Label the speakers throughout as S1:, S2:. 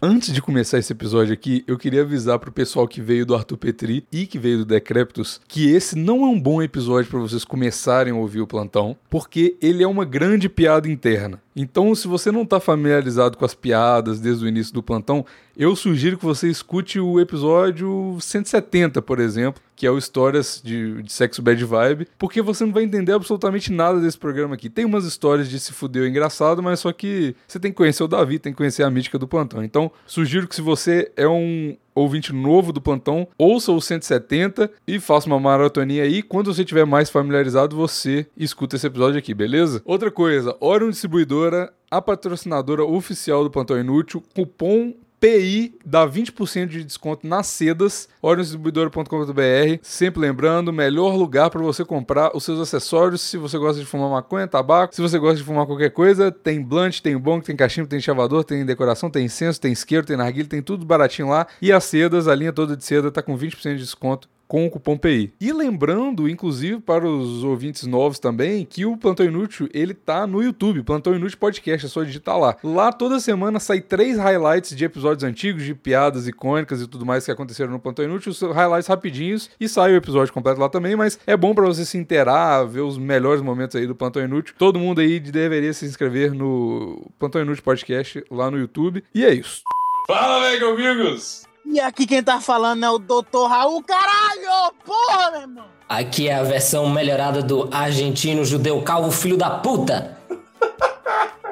S1: Antes de começar esse episódio aqui, eu queria avisar pro pessoal que veio do Arthur Petri e que veio do Decreptus que esse não é um bom episódio para vocês começarem a ouvir o plantão, porque ele é uma grande piada interna. Então, se você não está familiarizado com as piadas desde o início do plantão, eu sugiro que você escute o episódio 170, por exemplo, que é o Histórias de, de Sexo Bad Vibe, porque você não vai entender absolutamente nada desse programa aqui. Tem umas histórias de se fudeu engraçado, mas só que você tem que conhecer o Davi, tem que conhecer a mítica do plantão. Então, sugiro que se você é um ouvinte novo do plantão, ouça o 170 e faça uma maratoninha aí. Quando você estiver mais familiarizado, você escuta esse episódio aqui, beleza? Outra coisa, Orion Distribuidora, a patrocinadora oficial do Plantão Inútil, cupom PI dá 20% de desconto nas sedas, oriondistribuidora.com.br. Sempre lembrando, melhor lugar para você comprar os seus acessórios. Se você gosta de fumar maconha, tabaco, se você gosta de fumar qualquer coisa, tem blunt, tem bong, tem cachimbo, tem chavador, tem decoração, tem incenso, tem isqueiro, tem narguilha, tem tudo baratinho lá. E as sedas, a linha toda de seda tá com 20% de desconto com o cupom PI. E lembrando, inclusive, para os ouvintes novos também, que o Plantão Inútil, ele tá no YouTube, Plantão Inútil Podcast, é só digitar lá. Lá toda semana sai três highlights de episódios antigos, de piadas icônicas e tudo mais que aconteceram no Plantão Inútil, highlights rapidinhos, e sai o episódio completo lá também, mas é bom para você se inteirar, ver os melhores momentos aí do Plantão Inútil. Todo mundo aí deveria se inscrever no Plantão Inútil Podcast lá no YouTube. E é isso.
S2: Fala, velho, amigos!
S3: E aqui quem tá falando é o Dr. Raul, caralho! Porra, meu irmão!
S4: Aqui é a versão melhorada do argentino judeu calvo filho da puta.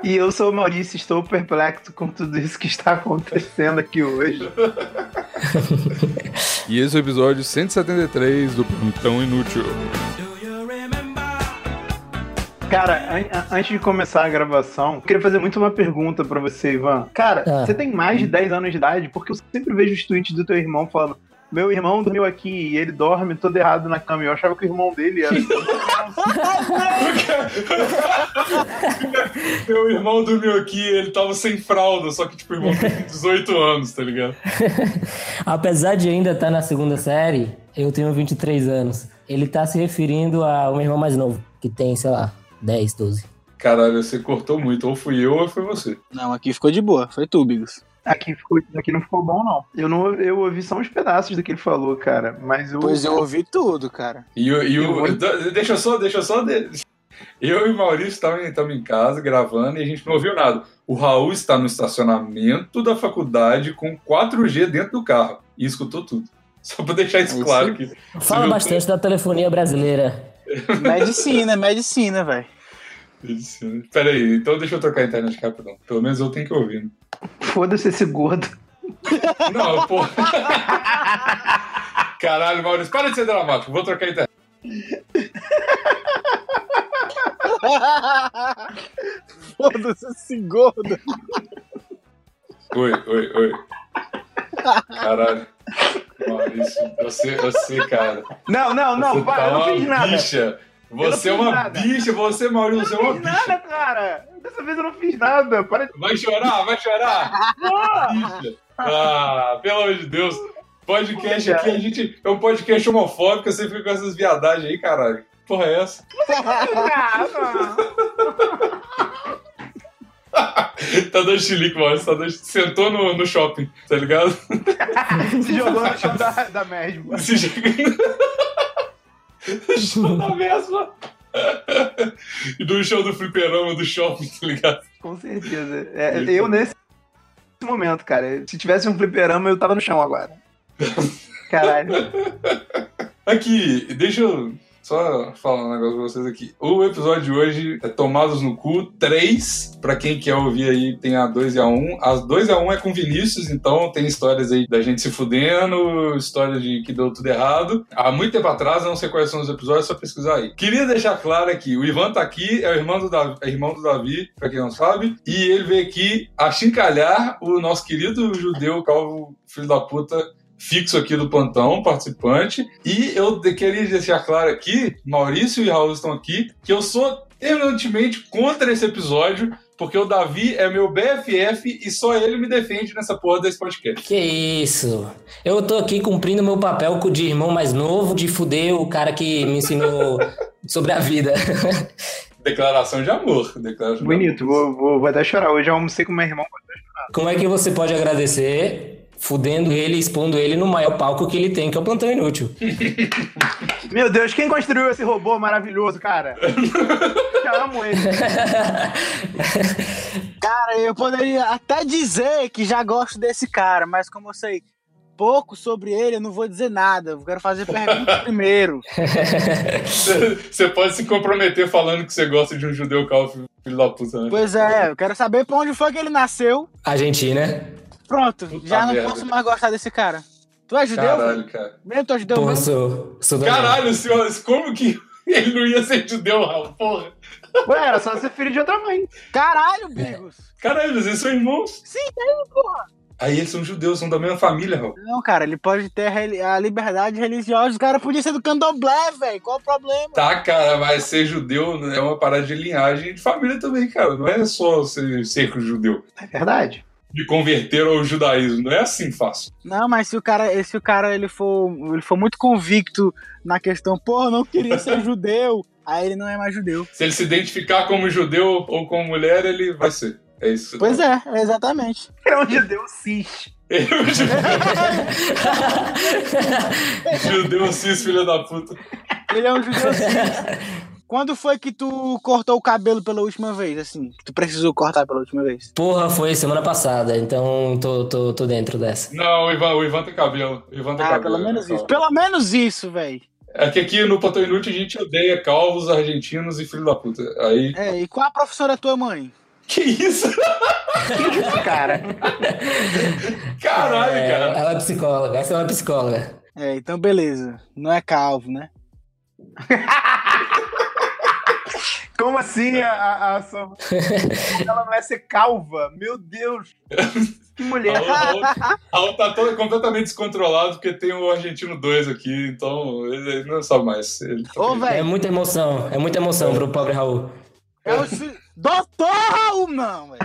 S5: E eu sou o Maurício, estou perplexo com tudo isso que está acontecendo aqui hoje.
S1: e esse é o episódio 173 do Plantão Inútil.
S5: Cara, an antes de começar a gravação, eu queria fazer muito uma pergunta para você, Ivan. Cara, ah. você tem mais de 10 anos de idade? Porque eu sempre vejo os tweets do teu irmão falando meu irmão dormiu aqui e ele dorme todo errado na cama. Eu achava que o irmão dele era.
S2: meu irmão dormiu aqui e ele tava sem fralda, só que, tipo, o irmão tem 18 anos, tá ligado?
S4: Apesar de ainda estar tá na segunda série, eu tenho 23 anos. Ele tá se referindo ao meu irmão mais novo, que tem, sei lá, 10, 12.
S2: Caralho, você cortou muito. Ou fui eu ou foi você.
S3: Não, aqui ficou de boa. Foi tu, Bigos.
S5: Aqui, ficou, aqui não ficou bom, não. Eu, não. eu ouvi só uns pedaços do que ele falou, cara. Mas eu.
S3: Pois eu ouvi tudo, cara.
S2: E, e o. Deixa eu só, deixa eu só. Eu e o Maurício estávamos em casa gravando e a gente não ouviu nada. O Raul está no estacionamento da faculdade com 4G dentro do carro e escutou tudo. Só para deixar isso é claro. Que,
S4: Fala bastante da telefonia brasileira.
S3: Medicina, medicina, velho.
S2: Medicina. Pera aí, então deixa eu trocar a internet rapidão. Pelo menos eu tenho que ouvir.
S5: Foda-se esse gordo.
S2: Não, pô. Caralho, Maurício, para de ser dramático. Vou trocar a internet.
S3: Foda-se esse gordo.
S2: Oi, oi, oi. Caralho. Maurício, você, você, cara.
S5: Não, não, não,
S2: você
S5: para,
S2: tá
S5: eu não fiz nada.
S2: Bicha. Você é uma nada. bicha, você, Maurício, você é uma bicha.
S5: Eu não fiz nada, cara. Dessa vez eu não fiz nada. Para.
S2: Vai chorar, vai chorar. bicha. Ah, pelo amor de Deus. Podcast aqui, a gente é um podcast homofóbico, você fica com essas viadagens aí, caralho. Porra é essa? tá dando chilique, Maurício. Tá dando... Sentou no, no shopping, tá ligado?
S5: Se jogou no chão da, da mesma.
S2: Se jogou chão da mesma. e no show do fliperama do shopping, tá ligado?
S5: Com certeza. É, eu nesse momento, cara. Se tivesse um fliperama, eu tava no chão agora. Caralho.
S2: Aqui, deixa eu só falar um negócio pra vocês aqui. O episódio de hoje é Tomados no Cu 3. Pra quem quer ouvir aí, tem a 2 e a 1. As 2 e a 1 é com Vinícius, então tem histórias aí da gente se fudendo, história de que deu tudo errado. Há muito tempo atrás, não sei quais são os episódios, é só pesquisar aí. Queria deixar claro aqui: o Ivan tá aqui, é o irmão do Davi, é irmão do Davi pra quem não sabe, e ele veio aqui achincalhar o nosso querido judeu calvo filho da puta fixo aqui do plantão, participante. E eu queria deixar claro aqui, Maurício e Raul estão aqui, que eu sou terminantemente contra esse episódio, porque o Davi é meu BFF e só ele me defende nessa porra desse podcast.
S4: Que isso. Eu tô aqui cumprindo meu papel de irmão mais novo, de fuder o cara que me ensinou sobre a vida.
S2: Declaração de amor. Declaração
S5: Bonito,
S2: de amor.
S5: Vou, vou, vou até chorar. Hoje eu almocei com meu irmão, vou até chorar.
S4: Como é que você pode agradecer fudendo ele, expondo ele no maior palco que ele tem, que é o plantão inútil?
S5: Meu Deus, quem construiu esse robô maravilhoso, cara? Eu amo ele.
S3: Cara, eu poderia até dizer que já gosto desse cara, mas como eu sei pouco sobre ele, eu não vou dizer nada. Eu quero fazer perguntas primeiro.
S2: Você pode se comprometer falando que você gosta de um judeu calvo, filho da puta, né?
S3: Pois é, eu quero saber pra onde foi que ele nasceu.
S4: Argentina.
S3: Pronto,
S2: Puta
S3: já não
S2: merda.
S3: posso mais gostar desse cara. Tu é judeu?
S2: Caralho, cara.
S3: Mesmo tu é judeu
S4: Porra,
S3: mesmo?
S4: sou, sou da
S2: Caralho, senhor, como que ele não ia ser judeu, Raul? Porra.
S5: Ué, era só ser filho de outra mãe.
S3: Caralho, Bigos.
S2: Caralho, eles são irmãos.
S3: Sim, tem, porra.
S2: Aí eles são judeus, são da mesma família, Raul.
S3: Não, cara, ele pode ter a liberdade religiosa. O cara podia ser do candomblé, velho. Qual o problema?
S2: Tá, cara, mas ser judeu é uma parada de linhagem e de família também, cara. Não é só ser, ser judeu.
S5: É verdade.
S2: De converter ao judaísmo. Não é assim fácil.
S3: Não, mas se o cara, se o cara ele for, ele for muito convicto na questão, porra, eu não queria ser judeu, aí ele não é mais judeu.
S2: Se ele se identificar como judeu ou como mulher, ele vai ser. É isso.
S3: Pois é, exatamente.
S5: É um judeu cis.
S2: Ele é um judeu. judeu cis, filha da puta.
S3: Ele é um judeu cis. Quando foi que tu cortou o cabelo pela última vez, assim? Que tu precisou cortar pela última vez?
S4: Porra, foi semana passada, então tô, tô, tô dentro dessa.
S2: Não, o Ivan, o Ivan tem cabelo. O Ivan tem
S3: Ah,
S2: cabelo.
S3: pelo menos
S2: né,
S3: isso. Pelo menos isso, velho.
S2: É que aqui no Platão Inútil a gente odeia calvos, argentinos e filho da puta. Aí.
S3: É, e qual a profissão da tua mãe?
S2: Que isso?
S5: Cara,
S2: Caralho,
S4: É,
S2: cara.
S4: ela é psicóloga, essa é uma psicóloga.
S3: É, então beleza. Não é calvo, né?
S5: como assim a, a, a sua... Ela não é ser calva? Meu Deus. Que mulher.
S2: Raul, tá todo, completamente descontrolado porque tem o Argentino 2 aqui, então ele, ele não sabe mais. Ele tá
S3: Ô,
S4: É muita emoção, é muita emoção pro pobre Raul.
S3: é o Doutor Raul, não, velho.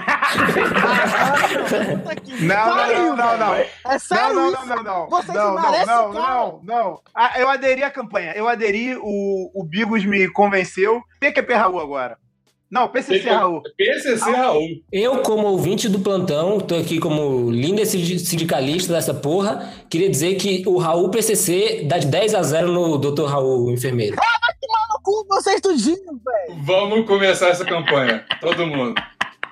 S5: Não, não, não, não,
S3: velho.
S5: não.
S3: É sério
S5: Não, não,
S3: isso?
S5: não, não, não.
S3: Você
S5: não, não,
S3: cara.
S5: não, não. Ah, eu aderi à campanha. Eu aderi, o, o Bigos me convenceu. PQP Raul agora. Não, PCC Raul.
S2: PCC Raul.
S4: Eu, como ouvinte do plantão, tô aqui como linda sindi- sindicalista dessa porra, queria dizer que o Raul PCC dá de 10 a 0 no Dr. Raul, enfermeiro.
S3: No cu vocês tudinho, velho.
S2: Vamos começar essa campanha, todo mundo.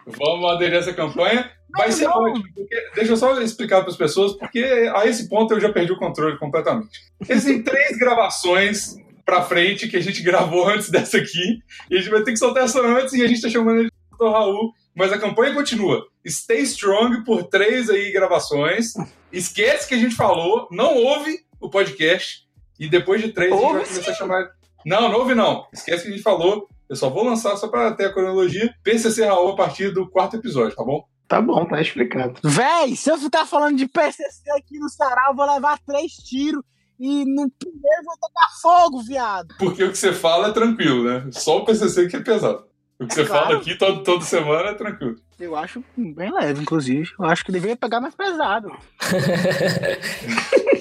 S2: Vamos aderir essa campanha. Vai ser ótimo, porque, deixa eu só explicar para as pessoas, porque a esse ponto eu já perdi o controle completamente. Existem três gravações pra frente que a gente gravou antes dessa aqui, e a gente vai ter que soltar essa antes, e a gente tá chamando ele de Dr. Raul, mas a campanha continua. Stay Strong por três aí gravações. Esquece que a gente falou, não ouve o podcast, e depois de três a gente vai
S5: Ouve
S2: começar a chamar. Não, não ouve não. Esquece que a gente falou. Eu só vou lançar só pra ter a cronologia. PCC Raul a partir do quarto episódio, tá bom?
S5: Tá bom, tá explicado.
S3: Véi, se eu ficar falando de PCC aqui no sarau, eu vou levar três tiros e no primeiro vou tocar fogo, viado.
S2: Porque o que você fala é tranquilo, né? Só o PCC que é pesado. O que
S3: É
S2: você
S3: claro.
S2: fala aqui todo, toda semana é tranquilo.
S3: Eu acho bem leve, inclusive. Eu acho que deveria pegar mais pesado.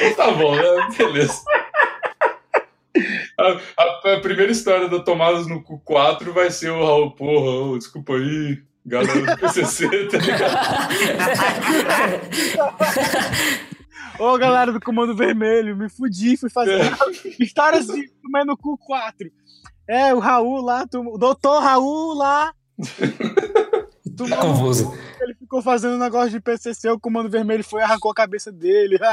S2: Então tá bom, né? Beleza. A, a- a primeira história do Tomadas no Cu 4 vai ser o Raul, porra, desculpa aí, galera do PCC, tá ligado?
S3: Ô, galera do Comando Vermelho, me fudi, fui fazer histórias de comer no cu 4. É, o Raul lá, tu- o doutor Raul lá.
S4: Tá confuso.
S3: Ele ficou fazendo um negócio de PCC, o Comando Vermelho foi e arrancou a cabeça dele.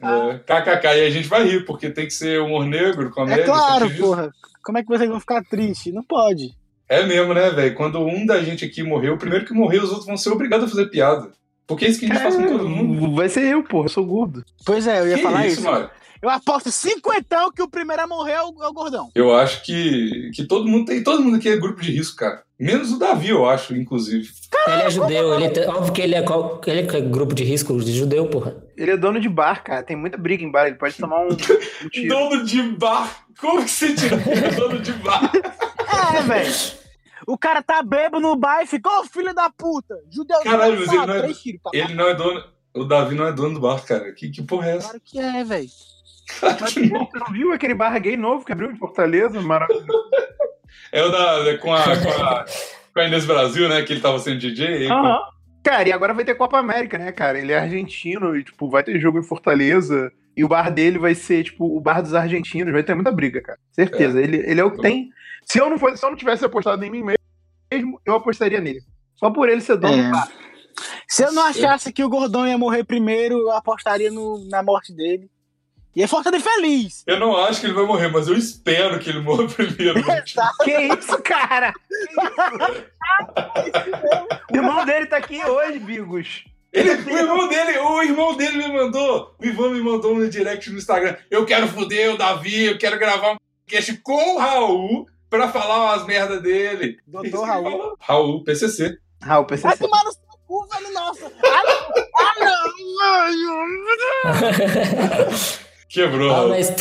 S2: É, KKK, e a gente vai rir, porque tem que ser humor negro, comédia.
S3: é claro, porra. Como é que vocês vão ficar tristes? Não pode.
S2: É mesmo, né, velho? Quando um da gente aqui morreu, o primeiro que morreu, os outros vão ser obrigados a fazer piada. Porque é isso que a gente faz com todo mundo.
S5: Vai ser eu, porra. Eu sou gordo.
S3: Pois é, eu ia
S2: Que
S3: falar
S2: isso,
S3: isso.
S2: Mário?
S3: Eu aposto cinquentão que o primeiro a morrer é o, é o gordão.
S2: Eu acho que, que todo mundo tem. Todo mundo aqui é grupo de risco, cara. Menos o Davi, eu acho, inclusive.
S4: Ele é judeu, ele tem- óbvio que ele é, qual- ele é grupo de risco de judeu, porra.
S5: Ele é dono de bar, cara. Tem muita briga em bar. Ele pode tomar um, um.
S2: Dono de bar. Como que você tira dono de bar?
S3: É, velho. O cara tá bebo no bar e fica, ô filho da puta. Judeu
S2: Caralho, mas ele não é-. Ele não é dono. O Davi não é dono do bar, cara. Que, que porra é essa?
S3: Claro que é, velho.
S5: Mas você não viu aquele bar gay novo que abriu em Fortaleza? Maravilhoso.
S2: É o da. com, a, com, a, com a Inês Brasil, né? Que ele tava sendo DJ.
S5: Aham. Cara, e agora vai ter Copa América, né, cara? Ele é argentino e, tipo, vai ter jogo em Fortaleza. E o bar dele vai ser, tipo, o bar dos argentinos. Vai ter muita briga, cara. Certeza. É. Ele, ele é o que tem. Se eu, não fosse, se eu não tivesse apostado em mim mesmo, eu apostaria nele. Só por ele ser dono é. do bar.
S3: Se eu não achasse que o Gordão ia morrer primeiro, eu apostaria no, na morte dele. E é Fortaleza feliz.
S2: Eu não acho que ele vai morrer, mas eu espero que ele morra primeiro.
S5: que isso, cara? Que isso? o irmão dele tá aqui hoje, Bigos.
S2: Ele, o irmão dele, o irmão dele me mandou, o Ivan me mandou no direct no Instagram. Eu quero foder o Davi, eu quero gravar um podcast com o Raul pra falar umas merda dele.
S3: Doutor Raul.
S2: Raul, PCC.
S5: Raul, PCC.
S3: Vai tomar no seu cu, velho, nossa. Ah, não. Ah,
S2: não. Quebrou. Ah,
S4: mas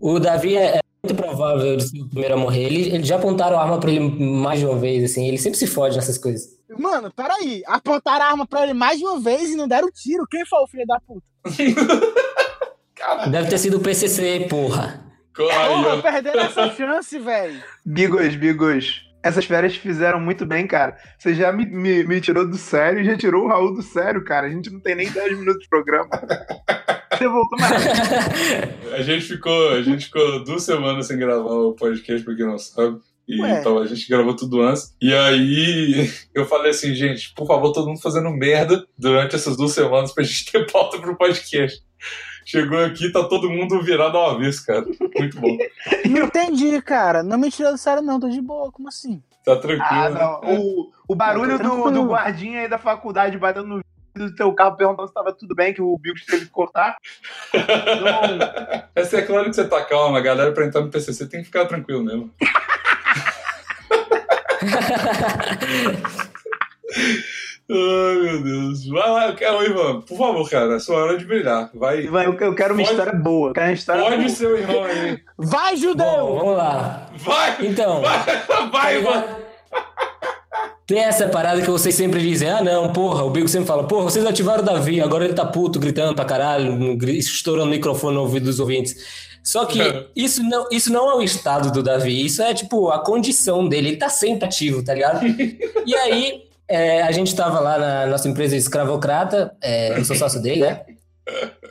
S4: o Davi é, é muito provável de ser o primeiro a morrer. Ele, ele já apontaram a arma pra ele mais de uma vez, assim. Ele sempre se fode nessas coisas.
S3: Mano, peraí. Apontaram a arma pra ele mais de uma vez e não deram tiro. Quem foi o filho da puta?
S4: Deve ter sido o PCC, porra.
S3: Porra, perderam essa chance, velho.
S5: Bigos, Bigos. Essas férias fizeram muito bem, cara. Você já me, me, me, tirou do sério e já tirou o Raul do sério, cara. A gente não tem nem 10 minutos de programa. Você voltou mais.
S2: a gente ficou, a gente ficou duas semanas sem gravar o podcast, pra quem não sabe. E então a gente gravou tudo antes. E aí eu falei assim, gente, por favor, todo mundo fazendo merda durante essas duas semanas pra gente ter pauta pro podcast. Chegou aqui, tá todo mundo virado ao avesso, cara. Muito bom.
S3: Não entendi, cara. Não me tirou do sério, não. Tô de boa. Como assim?
S2: Tá tranquilo. Ah, não.
S5: Né? O, o barulho do, do guardinha aí da faculdade batendo no do teu carro perguntando se estava tudo bem, que o Bigos teve que cortar.
S2: Então... Essa é claro que você tá calma, a galera pra entrar no PCC tem que ficar tranquilo mesmo. Ai, meu Deus. Vai lá, eu quero, Ivan. Por favor, cara, é sua hora de brilhar. Vai.
S5: Ivan, eu quero uma pode, história boa. Quero uma história
S2: pode
S5: boa.
S2: ser o Ivan aí.
S3: Vai, judeu! Bom,
S4: vamos lá.
S2: Vai!
S4: Então.
S2: Vai, vai Ivan.
S4: Tem essa parada que vocês sempre dizem, ah não, porra, o Bigo sempre fala, porra, vocês ativaram o Davi, agora ele tá puto, gritando pra caralho, estourando o microfone no ouvido dos ouvintes. Só que isso não, isso não é o estado do Davi, isso é tipo a condição dele, ele tá sempre ativo, tá ligado? e aí, é, a gente tava lá na nossa empresa escravocrata, é, eu sou sócio dele, né?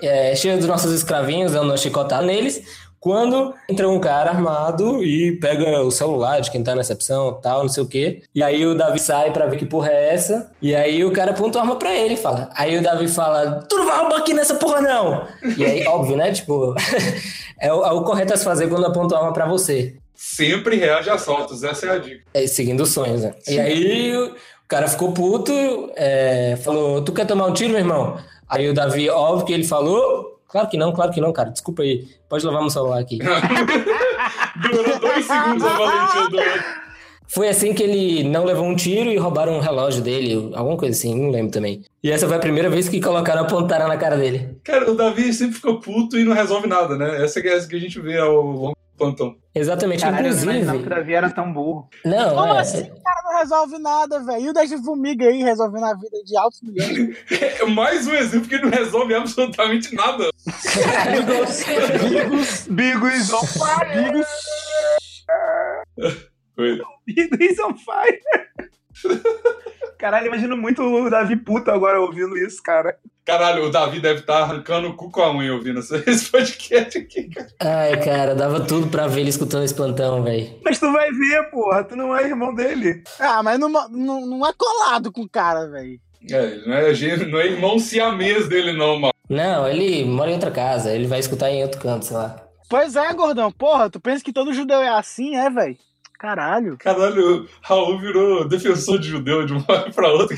S4: É, cheio dos nossos escravinhos, dando uma chicotada neles. Quando entra um cara armado e pega o celular de quem tá na recepção tal, não sei o quê. E aí o Davi sai pra ver que porra é essa. E aí o cara aponta a arma pra ele e fala. Aí o Davi fala: Tu não vai roubar aqui nessa porra, não! E aí, óbvio, né? Tipo, é, o, é o correto a se fazer quando aponta a arma pra você.
S2: Sempre reage a assaltos, essa é a dica. É,
S4: seguindo os sonhos, né? Sim. E aí o cara ficou puto, é, falou: Tu quer tomar um tiro, meu irmão? Aí o Davi, óbvio que ele falou, Claro que não, claro que não, cara. Desculpa aí. Pode levar meu celular aqui.
S2: Durou dois segundos a valentia do
S4: Foi assim que ele não levou um tiro e roubaram um relógio dele, alguma coisa assim, não lembro também. E essa foi a primeira vez que colocaram a pontara na cara dele.
S2: Cara, o Davi sempre ficou puto e não resolve nada, né? Essa é essa que a gente vê ao longo plantão.
S4: Exatamente, Caralho, inclusive.
S5: Não, o Davi era tão burro.
S4: Não,
S3: Como
S4: é...
S3: assim? Resolve nada, velho. E o Deixa Fumiga aí resolvendo a vida de altos milhões.
S2: é mais um exemplo que não resolve absolutamente nada.
S5: Bigos. Bigos. Bigos on fire. Bigos. Bigos on fire. Caralho, imagino muito o Davi puto agora ouvindo isso, cara.
S2: Caralho, o Davi deve estar tá arrancando o cu com a unha ouvindo esse podcast aqui, cara.
S4: Ai, cara, dava tudo pra ver ele escutando esse plantão, velho.
S5: Mas tu vai ver, porra, tu não é irmão dele.
S3: Ah, mas não, não, não é colado com o cara, velho.
S2: É, não é, não é irmão siamês dele, não, mano.
S4: Não, ele mora em outra casa, ele vai escutar em outro canto, sei lá.
S3: Pois é, gordão, porra, tu pensa que todo judeu é assim, é, velho? Caralho.
S2: Caralho, Raul virou defensor de judeu de uma hora pra outra.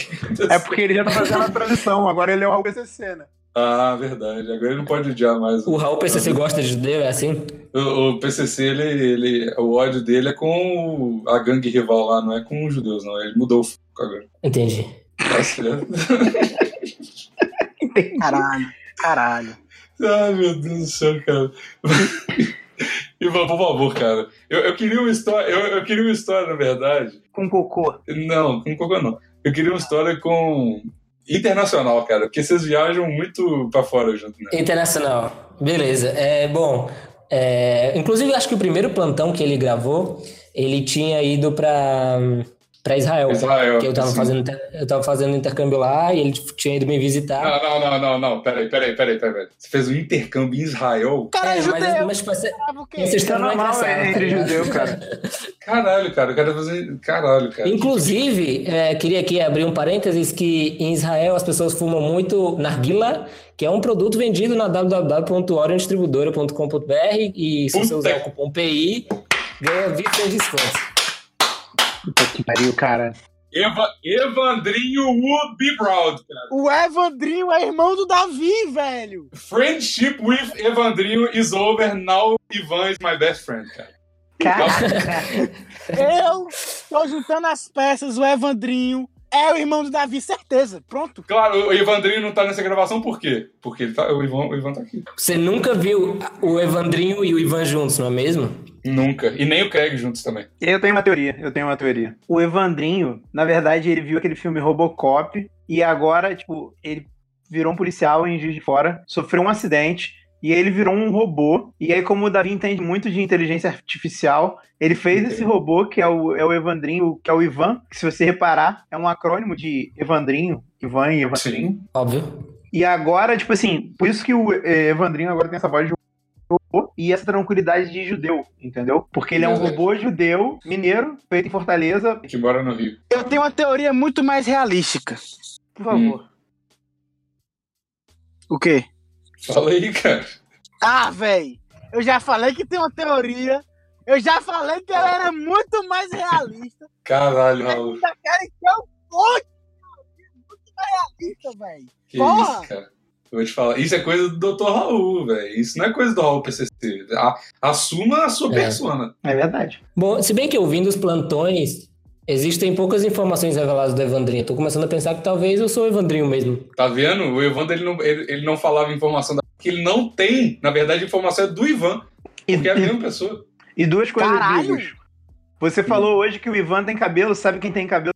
S5: É porque ele já tá fazendo a transição, agora ele é o Raul PCC, né?
S2: Ah, verdade. Agora ele não pode odiar mais.
S4: O Raul PCC gosta de judeu, é assim?
S2: O, o, PCC, ele, ele, o ódio dele é com a gangue rival lá, não é com os judeus, não. Ele mudou o foco agora.
S4: Entendi.
S2: Tá certo.
S3: Caralho, caralho.
S2: Ai, meu Deus do céu, cara. Ivan, por favor, cara. Eu, eu queria uma história. Eu, eu, queria uma história, na verdade.
S5: Com cocô.
S2: Não, com cocô não. Eu queria uma história com. Internacional, cara, porque vocês viajam muito pra fora junto, né?
S4: Internacional. Beleza. É, bom, é, inclusive acho que o primeiro plantão que ele gravou, ele tinha ido pra. Pra Israel.
S2: Israel.
S4: Que eu tava,
S2: sim.
S4: fazendo, eu tava fazendo intercâmbio lá e ele tinha ido me visitar.
S2: Não, não, não, não, não. Peraí, peraí, peraí, peraí. Você fez um intercâmbio em Israel?
S3: Cara,
S4: É,
S3: judeu.
S4: mas, mas tipo, essa, essa
S5: Isso é
S4: história não é
S5: normal
S4: engraçada.
S5: é,
S4: tá
S5: entre
S4: ligado?
S5: judeu, cara.
S2: Caralho, cara. Eu quero fazer. Caralho, cara.
S4: Inclusive, é, queria aqui abrir um parênteses que em Israel as pessoas fumam muito narguila, que é um produto vendido na www.oriondistribuidora.com.br e se você
S2: Puta
S4: usar o cupom PI, ganha 20% de desconto.
S5: Que pariu, cara.
S2: Eva, Evandrinho would be proud, cara.
S3: O Evandrinho é irmão do Davi, velho.
S2: Friendship with Evandrinho is over. Now Ivan is my best friend, cara.
S5: Cara,
S3: Eu tô juntando as peças, o Evandrinho é o irmão do Davi, certeza. Pronto.
S2: Claro, o Evandrinho não tá nessa gravação por quê? Porque ele tá, o, Ivan, o Ivan tá aqui.
S4: Você nunca viu o Evandrinho e o Ivan juntos, não é mesmo?
S2: Nunca. E nem o Craig juntos também.
S5: eu tenho uma teoria, eu tenho uma teoria. O Evandrinho, na verdade, ele viu aquele filme Robocop e agora, tipo, ele virou um policial em Juiz de Fora, sofreu um acidente e aí ele virou um robô. E aí, como o Davi entende muito de inteligência artificial, ele fez esse robô, que é o, é o Evandrinho, que é o Ivan, que se você reparar, é um acrônimo de Evandrinho, Ivan e Evandrinho.
S2: Sim.
S4: Óbvio.
S5: E agora, tipo assim, por isso que o eh, Evandrinho agora tem essa voz de robô e essa tranquilidade de judeu, entendeu? Porque ele é um robô judeu, mineiro, feito em Fortaleza.
S2: Que mora no Rio.
S3: Eu tenho uma teoria muito mais realística.
S5: Por favor.
S3: O quê?
S2: Fala aí, cara.
S3: Ah, véi. Eu já falei que tem uma teoria. Eu já falei que ela era muito mais realista.
S2: Caralho, Raul.
S3: Ainda querem que eu conte muito mais realista, véi.
S2: Que
S3: Porra!
S2: isso, cara. Eu vou te falar. Isso é coisa do Dr. Raul, velho. Isso não é coisa do Raul PCC. A- assuma a sua
S4: É.
S2: persona.
S5: É verdade.
S4: Bom, se bem que ouvindo os plantões, existem poucas informações reveladas do Evandrinho. Tô começando a pensar que talvez eu sou o Evandrinho mesmo.
S2: Tá vendo? O Evandro ele não, ele, ele não falava informação da. que ele não tem. Na verdade, a informação é do Ivan.
S5: E,
S2: Porque é a mesma pessoa.
S5: e duas coisas,
S3: Caralho!
S5: Bigos. Você falou hoje que o Ivan tem cabelo, sabe quem tem cabelo?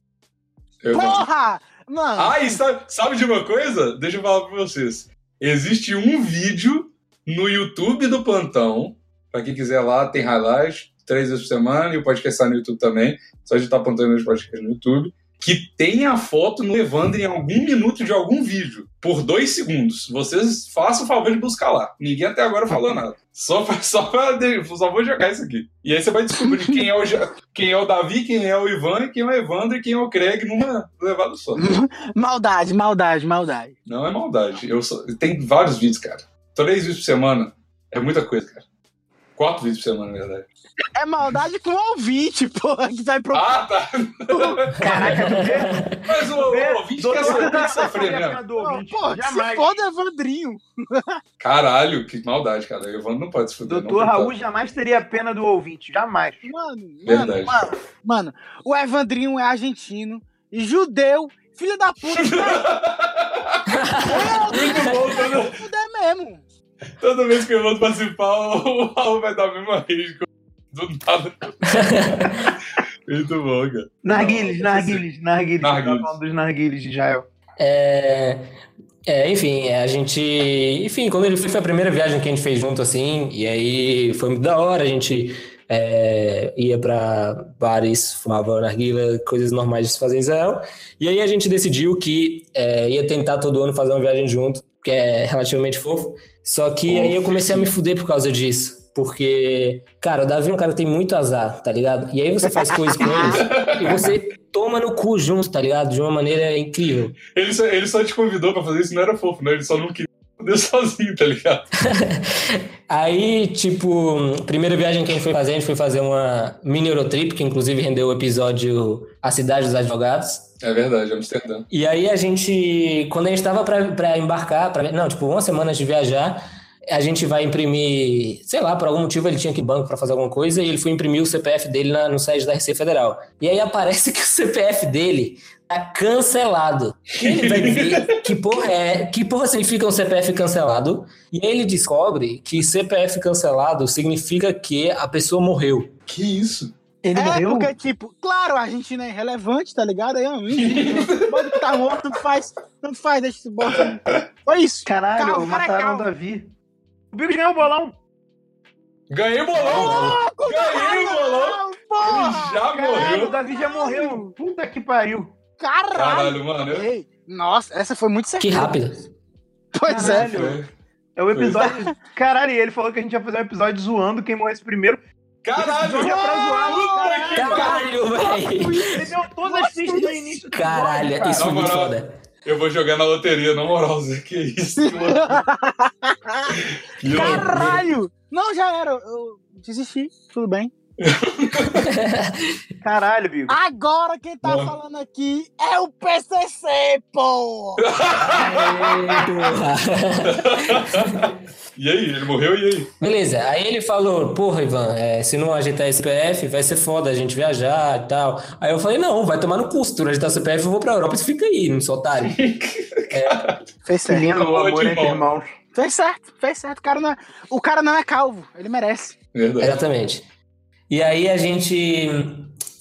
S2: Eu-
S3: Porra! Mano.
S2: Ah, e sabe, sabe de uma coisa? Deixa eu falar pra vocês. Existe um vídeo no YouTube do Plantão. Pra quem quiser lá, tem highlight, três vezes por semana, e o podcast sai no YouTube também. Só digitar Plantão e podcast no YouTube. Que tem a foto no Evandro em algum minuto de algum vídeo. Por dois segundos. Vocês façam o favor de buscar lá. Ninguém até agora falou nada. Só, pra, só, pra, só vou jogar isso aqui. E aí você vai descobrir quem é, o, quem é o Davi, quem é o Ivan, quem é o Evandro e quem é o Craig numa levada só.
S3: Maldade, maldade, maldade.
S2: Não é maldade. Eu só... Tem vários vídeos, cara. Três vídeos por semana é muita coisa, cara. Quatro vídeos por semana, na verdade.
S3: É maldade com o ouvinte, porra, que vai pro.
S2: Ah, tá.
S5: Caraca, tu vê?
S2: Mas o, o ouvinte quer saber, tem que sofrer
S5: Não,
S2: mesmo.
S5: do
S3: Pô, se foda Evandrinho.
S2: Caralho, que maldade, cara. O Evandro não pode se fuder. não,
S5: Doutor. Raul jamais teria a pena do ouvinte, jamais.
S3: Mano,
S2: Verdade.
S3: mano, mano, mano, o Evandrinho é argentino e judeu, filho da puta.
S2: Muito bom. Toda,
S3: Fuder mesmo.
S2: Toda vez que eu vou participar, o Raul vai dar a mesma rede. Do nada. Muito bom, cara.
S5: Narguiles, narguiles, narguiles.
S2: Narguiles.
S5: Tá falando dos narguiles de Israel.
S4: É, é, enfim, a gente. Enfim, quando ele foi, foi a primeira viagem que a gente fez junto, assim, e aí foi muito da hora, a gente é, ia pra bares, fumava narguila, coisas normais de se fazer em Israel. E aí a gente decidiu que é, ia tentar todo ano fazer uma viagem junto, que é relativamente fofo. Só que aí eu comecei a me fuder por causa disso. Porque, cara, o Davi é um cara que tem muito azar, tá ligado? E aí você faz coisas com ele e você toma no cu junto, tá ligado? De uma maneira incrível.
S2: Ele só, ele só te convidou pra fazer isso, não era fofo, né? Ele só não queria fazer sozinho, tá ligado?
S4: Aí, tipo, primeira viagem que a gente foi fazer, a gente foi fazer uma mini Eurotrip, que inclusive rendeu o episódio A Cidade dos Advogados.
S2: É verdade, Amsterdã.
S4: E aí a gente, quando a gente tava pra, pra embarcar, pra, não, tipo, uma semana de viajar, a gente vai imprimir, sei lá, por algum motivo ele tinha que ir banco pra fazer alguma coisa, e ele foi imprimir o CPF dele na- no site da Receita Federal. E aí aparece que o CPF dele tá cancelado. Ele vai ver que porra é, que porra significa um CPF cancelado, e aí ele descobre que CPF cancelado significa que a pessoa morreu.
S2: Que isso?
S5: Ele
S3: é,
S5: morreu?
S3: porque, tipo, claro, a Argentina é irrelevante, tá ligado? Aí, enfim, pode que tá morto, tanto faz, tanto faz, deixa esse bosta. Foi isso.
S5: Caralho,
S3: Calma,
S5: mataram
S3: calma.
S5: o Davi. O Bigos ganhou o bolão.
S2: Ganhei o bolão! Ganhei o bolão!
S3: porra!
S2: já
S5: Caralho, o
S2: morreu.
S5: Davi já morreu. Puta que pariu.
S3: Caralho!
S2: Caralho, mano. eu-
S3: nossa, essa foi muito
S4: Que
S3: certeira.
S4: rápido.
S3: Pois
S5: Caralho.
S3: é.
S2: Foi.
S5: É o episódio. Caralho, e ele falou que a gente ia fazer um episódio zoando quem morresse primeiro.
S2: Caralho!
S5: Esse é pra zoar,
S2: que
S4: Caralho, velho.
S5: Ele deu todas as pistas no início. do
S4: Caralho,
S5: episódio,
S4: isso foi muito
S2: moral.
S4: foda.
S2: Eu vou jogar na loteria, na moral, Zé. Que isso, mano? Que loucura.
S3: Caralho! Não, já era. Eu desisti. Tudo bem.
S5: Caralho, Bigo.
S3: Agora quem tá falando aqui é o PCC, pô!
S2: E aí, ele morreu e aí?
S4: Beleza, aí ele falou, porra, Ivan, é, se não ajeitar esse CPF, vai ser foda a gente viajar e tal. Aí eu falei, não, vai tomar no custo, se não ajeitar o CPF, eu vou pra Europa e você fica aí, não sou otário.
S3: Fez
S5: Que
S3: certo.
S5: lindo o amor entre irmãos.
S3: Fez certo, fez certo. O cara não é, o cara não é calvo, ele merece.
S2: Verdade.
S4: Exatamente. E aí a gente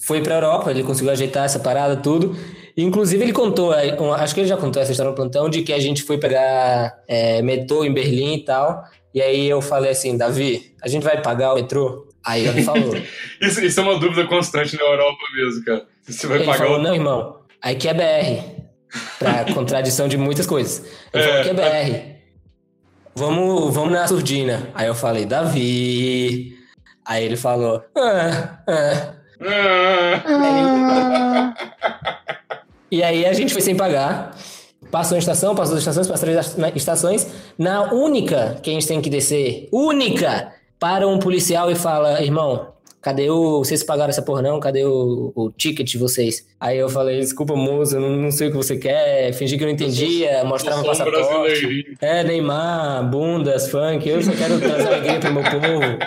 S4: foi pra Europa, ele conseguiu ajeitar essa parada, tudo. Inclusive ele contou, aí, um- acho que ele já contou essa história no plantão, de que a gente foi pegar é, metrô em Berlim e tal. E aí eu falei assim, Davi, a gente vai pagar o metrô? Aí ele falou,
S2: Isso, isso é uma dúvida constante na Europa mesmo, cara. Você vai
S4: ele
S2: pagar
S4: falou,
S2: o.
S4: não, irmão, aqui é BR. Pra contradição de muitas coisas. Ele
S2: É.
S4: falou que é BR. Vamos, vamos na surdina. Aí eu falei, Davi. Aí ele falou, ah, ah.
S2: Ah,
S4: E aí a gente foi sem pagar. Passou a estação, passou as estações, passou as estações. Na única que a gente tem que descer, única, para um policial e fala, irmão, cadê o. Vocês pagaram essa porra não? Cadê o, o ticket de vocês? Aí eu falei, desculpa, moço, não, não sei o que você quer. Fingi que eu não entendia,
S2: um
S4: passaporte. É, Neymar, bundas, funk, eu só quero trazer alegria pro meu povo.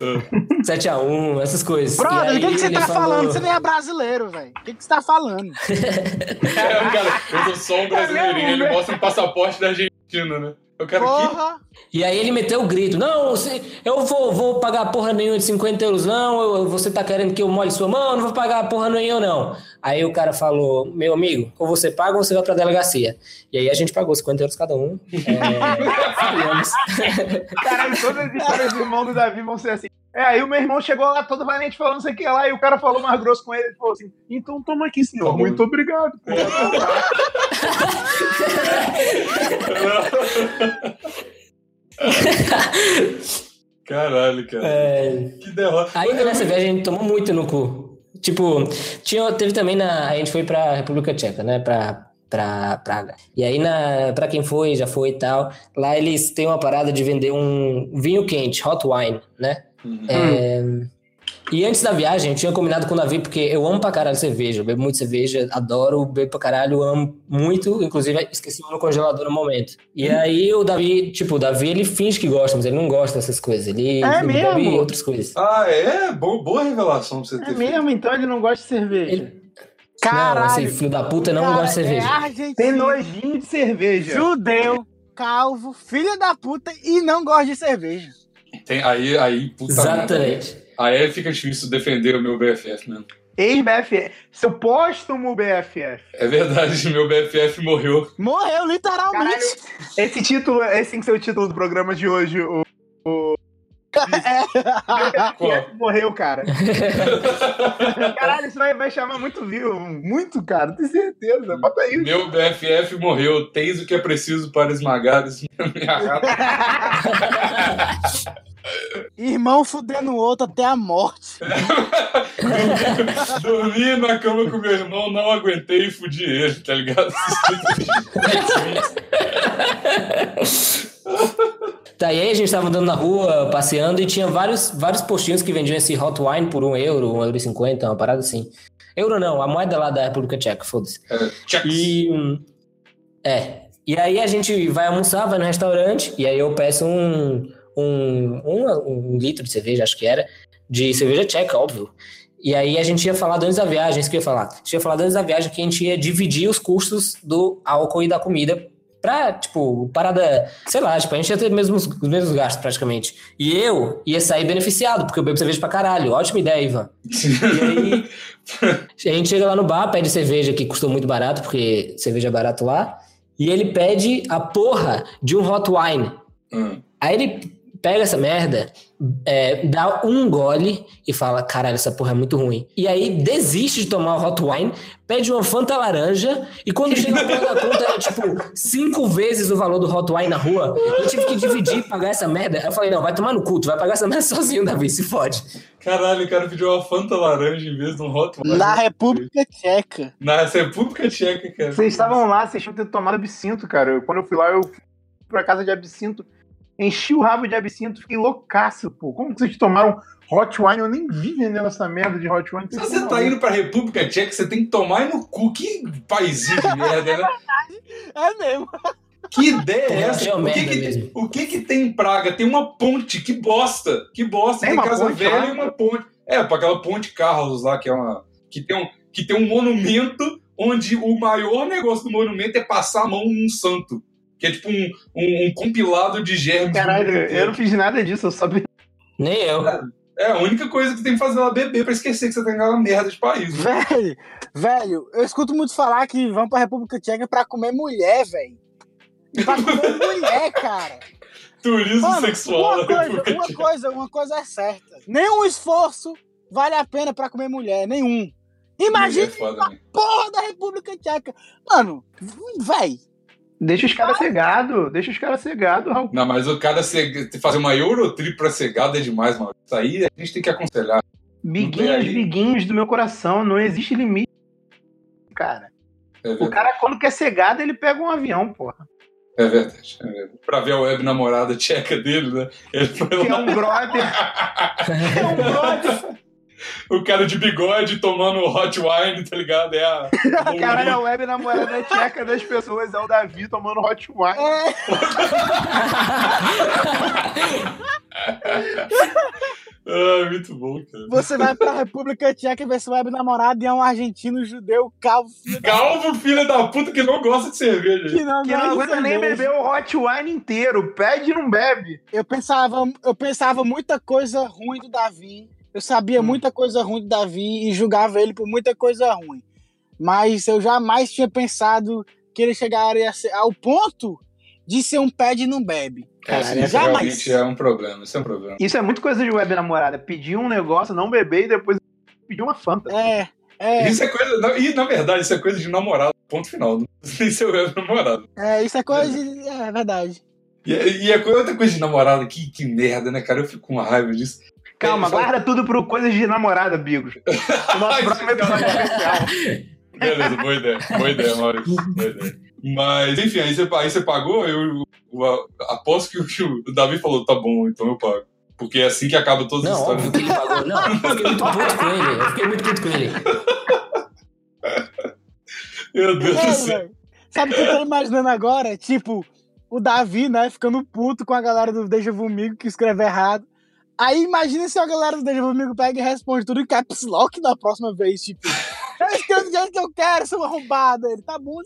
S4: 7x1, essas coisas.
S3: Brother, o que, que você tá
S4: falou-
S3: falando? Você nem é brasileiro, velho. O que, que você tá falando?
S2: É, cara, eu sou só um brasileirinho. Ele mostra o passaporte da Argentina, né? Eu quero que.
S3: Porra!
S4: E aí ele meteu o grito, não, você- eu vou, vou pagar porra nenhuma de 50 euros não, eu- você tá querendo que eu molhe sua mão, eu não vou pagar porra nenhuma não. Aí o cara falou, meu amigo, ou você paga ou você vai pra delegacia. E aí a gente pagou 50 euros cada um. É.
S5: Caralho, todas as histórias do irmão do Davi vão ser assim. É, aí o meu irmão chegou lá todo valente falando não sei o que lá, e o cara falou mais grosso com ele, ele falou assim, então toma aqui, senhor,
S2: Toma.
S5: muito obrigado. pô."
S2: Caralho, cara.
S4: É,
S2: Que derrota.
S4: Ainda nessa viagem a gente tomou muito no cu. Tipo, tinha, teve também na. A gente foi pra República Tcheca, né? Pra, pra Praga. E aí, na, pra quem foi, já foi e tal, lá eles têm uma parada de vender um vinho quente, hot wine, né?
S2: Uhum.
S4: É, e antes da viagem, eu tinha combinado com o Davi, porque eu amo pra caralho cerveja, eu bebo muito cerveja, adoro, bebo pra caralho, amo muito, inclusive esqueci no congelador no momento. E aí o Davi, tipo, o Davi ele finge que gosta, mas ele não gosta dessas coisas, ele,
S5: É
S4: ele
S5: mesmo?
S4: bebe outras coisas.
S2: Ah, é? Bo- boa revelação pra você
S5: É
S2: ter feito.
S5: mesmo, então ele não gosta de cerveja.
S4: Ele-
S3: Caralho!
S4: Não, esse filho da puta não
S3: Cara,
S4: gosta de cerveja.
S3: É argentino,
S5: Tem nojinho de cerveja.
S3: judeu, calvo, filho da puta e não gosta de cerveja.
S2: Tem, aí, aí, puta merda.
S4: Exatamente.
S2: Aí fica difícil defender o meu BFF, mesmo.
S5: Ex-BFF. Seu póstumo BFF.
S2: É verdade, meu BFF morreu.
S3: Morreu, literalmente.
S5: Caralho, esse título, esse tem que ser o título do programa de hoje. O, o... BFF morreu, cara. Caralho, isso vai, vai chamar muito view. Muito, cara, tenho certeza. Bota aí.
S2: Meu BFF morreu. Tens o que é preciso para esmagar esse minha rata.
S3: Irmão fudendo o outro até a morte.
S2: Dormi na cama com meu irmão, não aguentei e fudi ele, tá ligado?
S4: Tá, e aí a gente tava andando na rua, passeando, e tinha vários, vários postinhos que vendiam esse hot wine por um euro, um euro e cinquenta, uma parada assim. Euro não, a moeda lá da República Tcheca, foda-se.
S2: É.
S4: E. É. E aí a gente vai almoçar, vai no restaurante, e aí eu peço um, um, um, um litro de cerveja, acho que era, de cerveja tcheca, óbvio. E aí a gente ia falar antes da viagem, isso que eu ia falar. A gente ia falar antes da viagem que a gente ia dividir os custos do álcool e da comida pra, tipo, parada, sei lá, tipo, a gente ia ter mesmos, os mesmos gastos praticamente. E eu ia sair beneficiado, porque eu bebo cerveja pra caralho. Ótima ideia, Ivan. E aí, a gente chega lá no bar, pede cerveja que custou muito barato, porque cerveja é barato lá, e ele pede a porra de um hot wine.
S2: Hum.
S4: Aí ele pega essa merda, é, dá um gole e fala: caralho, essa porra é muito ruim. E aí desiste de tomar o hot wine, pede uma Fanta laranja, e quando chega a da conta, é tipo cinco vezes o valor do hot wine na rua. Eu tive que dividir e pagar essa merda. Eu falei: não, vai tomar no culto, vai pagar essa merda sozinho, Davi, se fode.
S2: Caralho, o cara pediu uma Fanta laranja em vez de um hot wine.
S3: Na República Tcheca.
S2: Na República Tcheca, cara.
S5: Vocês estavam lá, vocês tinham que ter tomado absinto, cara. Eu- quando eu fui lá, eu fui pra casa de absinto, enchi o rabo de absinto, fiquei loucaço, pô. Como que vocês tomaram hot wine? Eu nem vi vendendo essa merda de hot wine.
S2: Se você tá indo pra República Tcheca, você tem que tomar no cu. Que paizinho de merda, né?
S3: É mesmo.
S2: Que ideia é essa?
S4: uma
S2: O que, que, o que que tem em Praga? Tem uma ponte. Que bosta. Que bosta.
S5: Tem
S2: Tem,
S5: uma
S2: Casa
S5: ponte
S2: Velha
S5: lá?
S2: e uma ponte. É, pra aquela ponte Carlos lá, que é uma... Que tem um, que tem um monumento onde o maior negócio do monumento é passar a mão num santo. Que é tipo um, um, um compilado de germes.
S5: Caralho, eu não fiz nada disso, eu só
S4: Nem eu.
S2: É a única coisa que tem que fazer ela beber pra esquecer que você tá naquela merda de país. né?
S3: Velho, velho, eu escuto muito falar que vão pra República Tcheca pra comer mulher, velho. Pra comer mulher, cara.
S2: Turismo
S3: Mano,
S2: sexual
S3: uma coisa, uma coisa, uma coisa é certa. Nenhum esforço vale a pena pra comer mulher, nenhum. Imagina
S2: É foda, né?
S3: porra da República Tcheca. Mano, véi.
S5: Deixa os caras cegados, deixa os caras cegados, Raul.
S2: Não, mas o cara fazer uma Eurotrip pra cegada é demais, mano. Isso aí a gente tem que aconselhar.
S5: Biguinhos, biguinhos do meu coração, não existe limite, cara.
S2: É
S5: O cara, quando quer cegado, ele pega um avião, porra.
S2: É verdade, é verdade. Pra ver a web namorada tcheca dele, né? Ele foi
S5: Que é
S2: lá.
S5: um brother. é um brother.
S2: O cara de bigode tomando hot wine, tá ligado? É a.
S5: Caralho, a web namorada tcheca das pessoas é o Davi tomando hot wine.
S3: É,
S2: Ah, muito bom, cara.
S3: você vai pra República Tcheca ver seu web namorado e é um argentino judeu calvo, filho da
S2: Calvo, filho da puta, que não gosta de cerveja.
S3: que não,
S5: Que não
S3: gosta
S5: aguenta nem beber o hot wine inteiro. Pede e não bebe.
S3: Eu pensava, eu pensava muita coisa ruim do Davi. Eu sabia
S5: Hum.
S3: muita coisa ruim do Davi e julgava ele por muita coisa ruim. Mas eu jamais tinha pensado que ele chegaria a ser- ao ponto de ser um pé de não bebe.
S2: Caralho, isso
S3: jamais.
S2: realmente é um problema. Isso é um problema.
S5: Isso é muito coisa de web namorada. Pedir um negócio, não beber e depois pedir uma Fanta.
S3: É, é,
S2: Isso é coisa. E na verdade, isso é coisa de namorado. Ponto final. Não precisa ser web namorado.
S3: é, isso é coisa de. É verdade.
S2: E, e é outra coisa de namorado, que, que merda, né, cara? Eu fico com uma raiva disso.
S5: Calma,
S2: Só-
S5: guarda tudo pro coisas de namorada, Bigos. O nosso próximo episódio é especial.
S2: Beleza, boa ideia. Boa ideia, Maurício. Boa ideia. Mas, enfim, aí você, aí você pagou, eu, eu aposto que o, o Davi falou, tá bom, então eu pago. Porque é assim que acaba todas as
S4: Não,
S2: histórias.
S4: óbvio que ele pagou. Não, eu fiquei muito puto com ele. Eu fiquei muito puto com ele.
S2: Meu Deus do céu.
S3: Sabe o que eu tô imaginando agora? Tipo, o Davi, né, ficando puto com a galera do Deixa Vomigo que escreve errado. Aí imagina se a galera do Deixa Vomigo pega e responde tudo em caps lock da próxima vez, tipo. Eu escrevo do jeito que eu quero, seu arrombado. Ele tá bom.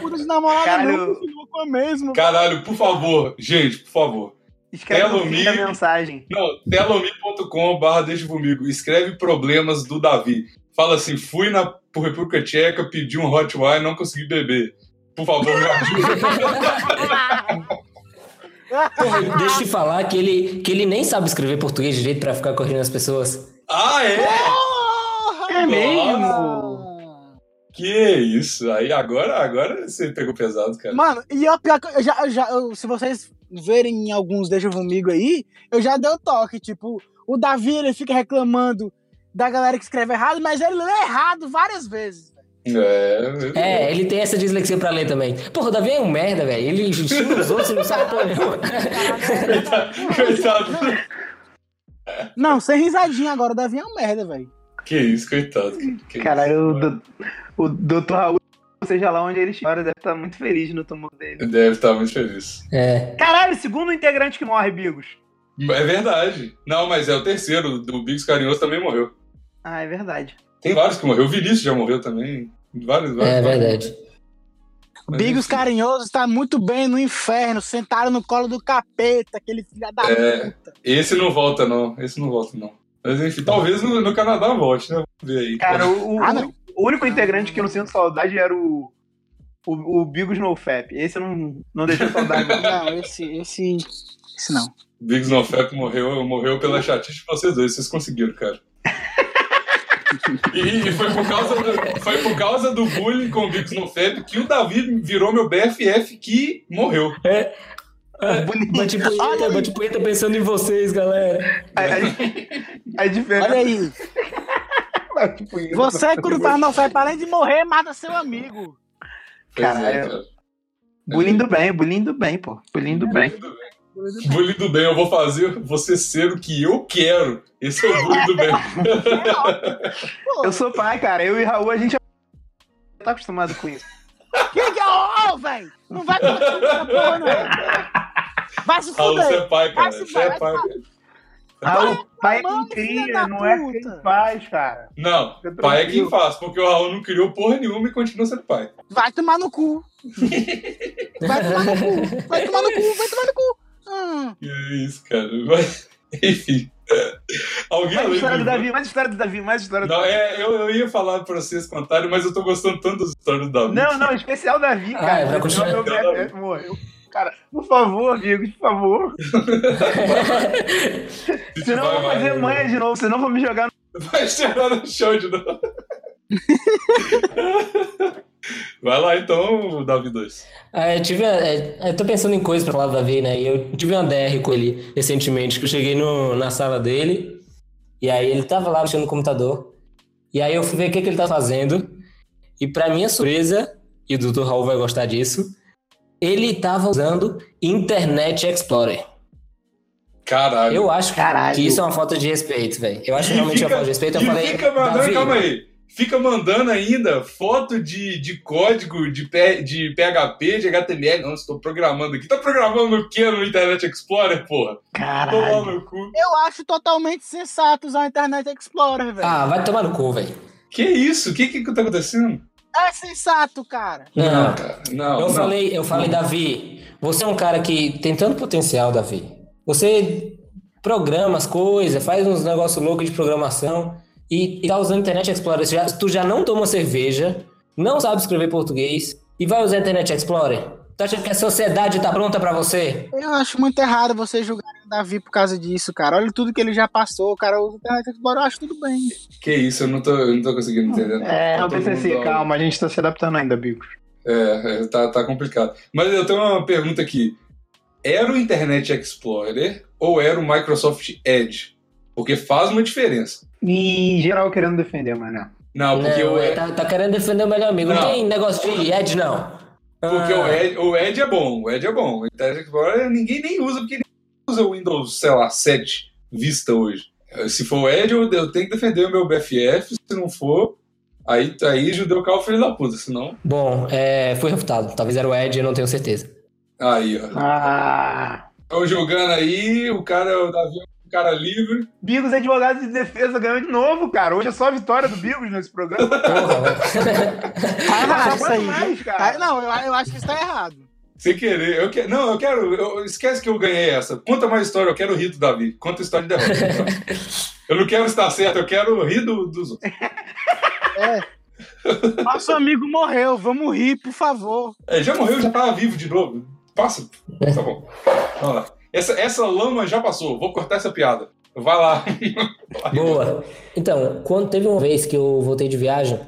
S3: Puta de namorada
S5: Caralho.
S3: não, continua com a mesma.
S2: Caralho, por favor, gente, por favor.
S5: Escreve
S2: Mig.
S5: mensagem.
S2: Não, telomi.com barra deixa comigo. Escreve problemas do Davi. Fala assim, fui na República Tcheca, pedi um hot wine, não consegui beber. Por favor, me ajude.
S4: Porra, deixa eu te falar que ele, que ele nem sabe escrever português direito pra ficar corrigindo as pessoas.
S2: ah, é?
S3: Porra!
S5: É mesmo?
S2: Que isso. Aí agora, agora você pegou pesado, cara.
S3: Mano, e a pior que eu já, eu já eu- se vocês verem em alguns Deixa Comigo aí, eu já dei o toque, tipo, o Davi ele fica reclamando da galera que escreve errado, mas ele lê errado várias vezes.
S2: É,
S4: É, ele tem essa dislexia pra ler também. Porra, o Davi é um merda, velho. Ele xinga os outros e não sabe porra nenhuma.
S2: coitado.
S3: Não, sem risadinha agora, o Davi é um merda, velho.
S2: Que isso, coitado. Que
S5: Caralho, o, o Dr. Raul, seja lá onde ele estiver, deve estar muito feliz no túmulo dele.
S2: Deve estar muito feliz.
S4: É.
S5: Caralho, segundo integrante que morre, Bigos.
S2: É verdade. Não, mas é o terceiro. O Bigos Carinhoso também morreu.
S5: Ah, é verdade.
S2: Tem vários que morreu. O Vinícius já morreu também. Vários, vários.
S4: É verdade.
S2: Mas,
S3: Bigos. Carinhoso está muito bem no inferno, sentado no colo do capeta, aquele filho da
S2: É.
S3: puta.
S2: Esse não volta, não. Esse não volta, não. Mas enfim, talvez no, no Canadá volte, né? Vamos ver aí.
S5: Cara, o, o-
S3: Ah,
S5: o único integrante que eu não sinto saudade era o, o, o Bigos No Fap. Esse não, não deixou saudade.
S3: não, esse, esse, esse não.
S2: Biggs No Fap morreu, morreu pela chatice de vocês dois, vocês conseguiram, cara. E, e foi, por causa do, foi por causa do bullying com o Biggs No Fap que o Davi virou meu BFF que morreu.
S4: É. É, bate punheta, bate punheta pensando em vocês, galera.
S5: A, diferença.
S3: Olha aí. Você, quando faz no fap, além de morrer, mata seu amigo.
S5: Cara, é, cara. Bullying do bem, bullying do bem, pô. Bullying do bem.
S2: Bullying do bem, eu vou fazer você ser o que eu quero. Esse é o bullying do bem.
S5: eu sou pai, cara. Eu e Raul, a gente tá acostumado com isso.
S3: Que que é o velho? Não vai acontecer essa porra, não. Vai se fuder.
S2: Raul, você é pai, cara. Você é pai.
S5: Raul, pai é quem cria, não é quem faz, cara.
S2: Não, pai é quem faz, porque o Raul não criou porra nenhuma e continua sendo pai.
S3: Vai tomar no cu. vai tomar no cu. Vai tomar no cu, vai tomar no cu.
S2: Hum. É isso, cara. Mas, enfim.
S5: Alguém mais história do Davi, mais história do Davi, mais história do
S2: Não, é, eu, eu ia falar pra vocês contarem, mas eu tô gostando tanto das histórias do Davi.
S5: Não, não, especial Davi, cara. Ah, vai continuar. Meu BFF morreu. Cara, por favor, amigos, por favor. senão eu vou fazer manha de novo, senão vou me jogar
S2: no... Vai estourar no chão de novo. Vai lá então, Davi 2.
S4: É, eu, tive, é, eu tô pensando em coisas pra falar do Davi, né? E eu tive uma DR com ele recentemente, que eu cheguei no, na sala dele, e aí ele tava lá mexendo no computador. E aí eu fui ver o que, que ele tava fazendo. E pra minha surpresa, e o Dr. Raul vai gostar disso, ele tava usando Internet Explorer.
S2: Caralho.
S4: Eu acho Caralho. que isso é uma falta de respeito, velho. Eu acho que realmente fica, é uma falta de respeito. Eu falei.
S2: Fica mandando, calma aí fica mandando ainda foto de, de código de, P, de PHP, de HTML. Não, estou programando aqui. Tá programando o que no Internet Explorer, porra?
S3: Caralho. no cu. Eu acho totalmente sensato usar o Internet Explorer, velho.
S4: Ah, vai tomar no cu, velho.
S2: Que isso? O que que tá acontecendo?
S3: É sensato, cara.
S4: Não, cara, não. Eu não. falei, eu falei, Davi, você é um cara que tem tanto potencial, Davi. Você programa as coisas, faz uns negócios loucos de programação e, e tá usando Internet Explorer, já, tu já não toma cerveja, não sabe escrever português e vai usar Internet Explorer? Tu acha que a sociedade tá pronta para você?
S3: Eu acho muito errado você julgar o Davi por causa disso, cara. Olha tudo que ele já passou, o cara usa Internet Explorer, eu acho tudo bem.
S2: Que isso, eu não tô, eu não tô conseguindo entender.
S5: É, não pensei assim, calma, a gente tá se adaptando ainda, Bicos.
S2: É, é, tá, tá complicado. Mas eu tenho uma pergunta aqui. Era o Internet Explorer ou era o Microsoft Edge? Porque faz uma diferença.
S5: E geral querendo defender, mano.
S2: Não, porque não, o
S4: Ed... tá, tá, querendo defender o melhor amigo. Não, não tem negócio de Ed, não.
S2: Porque ah. o, Ed, o Ed é bom, o Ed é bom. O Internet Explorer ninguém nem usa, porque ninguém usa o Windows, sei lá, 7 Vista hoje. Se for o Ed, eu, eu tenho que defender o meu BFF. Se não for, aí, aí judeu o filho da puta, senão.
S4: Bom, é, foi refutado. Talvez era o Ed, eu não tenho certeza.
S2: Aí, ó.
S5: Ah.
S2: Tô jogando aí, o cara, o Davi cara livre.
S5: Bigos advogado de defesa ganhou de novo, cara. Hoje é só a vitória do Bigos nesse programa.
S3: tá errado isso aí. Mais, cara. não, eu, eu acho que está errado.
S2: Sem querer. Eu que... Não, eu quero. Eu... Esquece que eu ganhei essa. Conta mais história, eu quero rir do Davi. Conta a história de derrota. eu não quero estar certo, eu quero rir do, dos outros.
S3: É. Nosso amigo morreu, vamos rir, por favor.
S2: É, já morreu, já tava vivo de novo. Passa. Tá bom. Vamos lá. Essa, essa lama já passou, vou cortar essa piada. Vai lá.
S4: Boa. Então, quando teve uma vez que eu voltei de viagem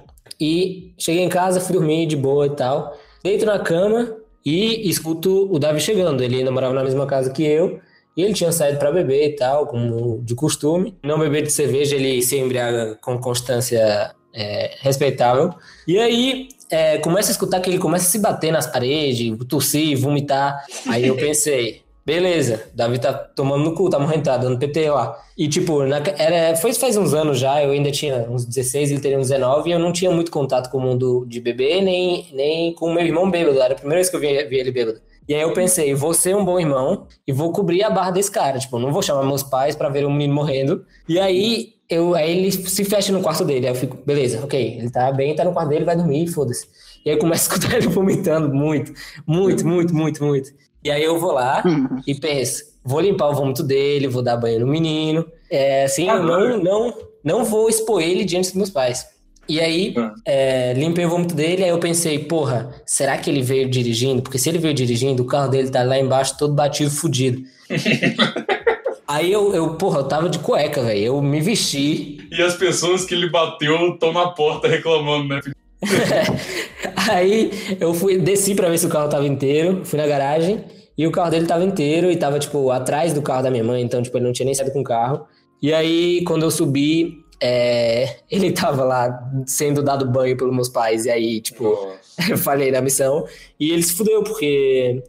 S4: e cheguei em casa, fui dormir de boa e tal, deito na cama e escuto o Davi chegando. Ele ainda morava na mesma casa que eu. E ele tinha saído para beber e tal, como de costume. Não beber de cerveja, ele se embriaga com constância é, respeitável. E aí, é, começa a escutar que ele começa a se bater nas paredes, tossir, vomitar. Aí eu pensei, Beleza, Davi tá tomando no cu, tá morrendo, tá dando PT lá. E, tipo, na, era, foi faz uns anos já, eu ainda tinha uns 16, ele teria uns 19, e eu não tinha muito contato com o mundo de bebê, nem, nem com o meu irmão bêbado. Era a primeira vez que eu vi, vi ele bêbado. E aí eu pensei, vou ser um bom irmão e vou cobrir a barra desse cara. Tipo, não vou chamar meus pais para ver o menino morrendo. E aí, eu, aí ele se fecha no quarto dele. Aí eu fico, beleza, ok, ele tá bem, tá no quarto dele, vai dormir, foda-se. E aí começa a escutar ele vomitando muito, muito, muito, muito, muito. E aí eu vou lá uhum. e penso, vou limpar o vômito dele, vou dar banho no menino. É, assim, eu não, não, não vou expor ele diante dos meus pais. E aí,
S2: Ah.
S4: é, limpei o vômito dele, aí eu pensei, porra, será que ele veio dirigindo? Porque se ele veio dirigindo, o carro dele tá lá embaixo todo batido, fudido. aí eu, eu, porra, eu tava de cueca, velho. Eu me vesti.
S2: E as pessoas que ele bateu estão na porta reclamando, né?
S4: aí eu fui, desci pra ver se o carro tava inteiro, fui na garagem, e o carro dele tava inteiro e tava, tipo, atrás do carro da minha mãe, então, tipo, ele não tinha nem saído com o carro. E aí, quando eu subi, é, ele tava lá sendo dado banho pelos meus pais, e aí, tipo,
S2: Nossa.
S4: eu falei da missão, e ele se fudeu, porque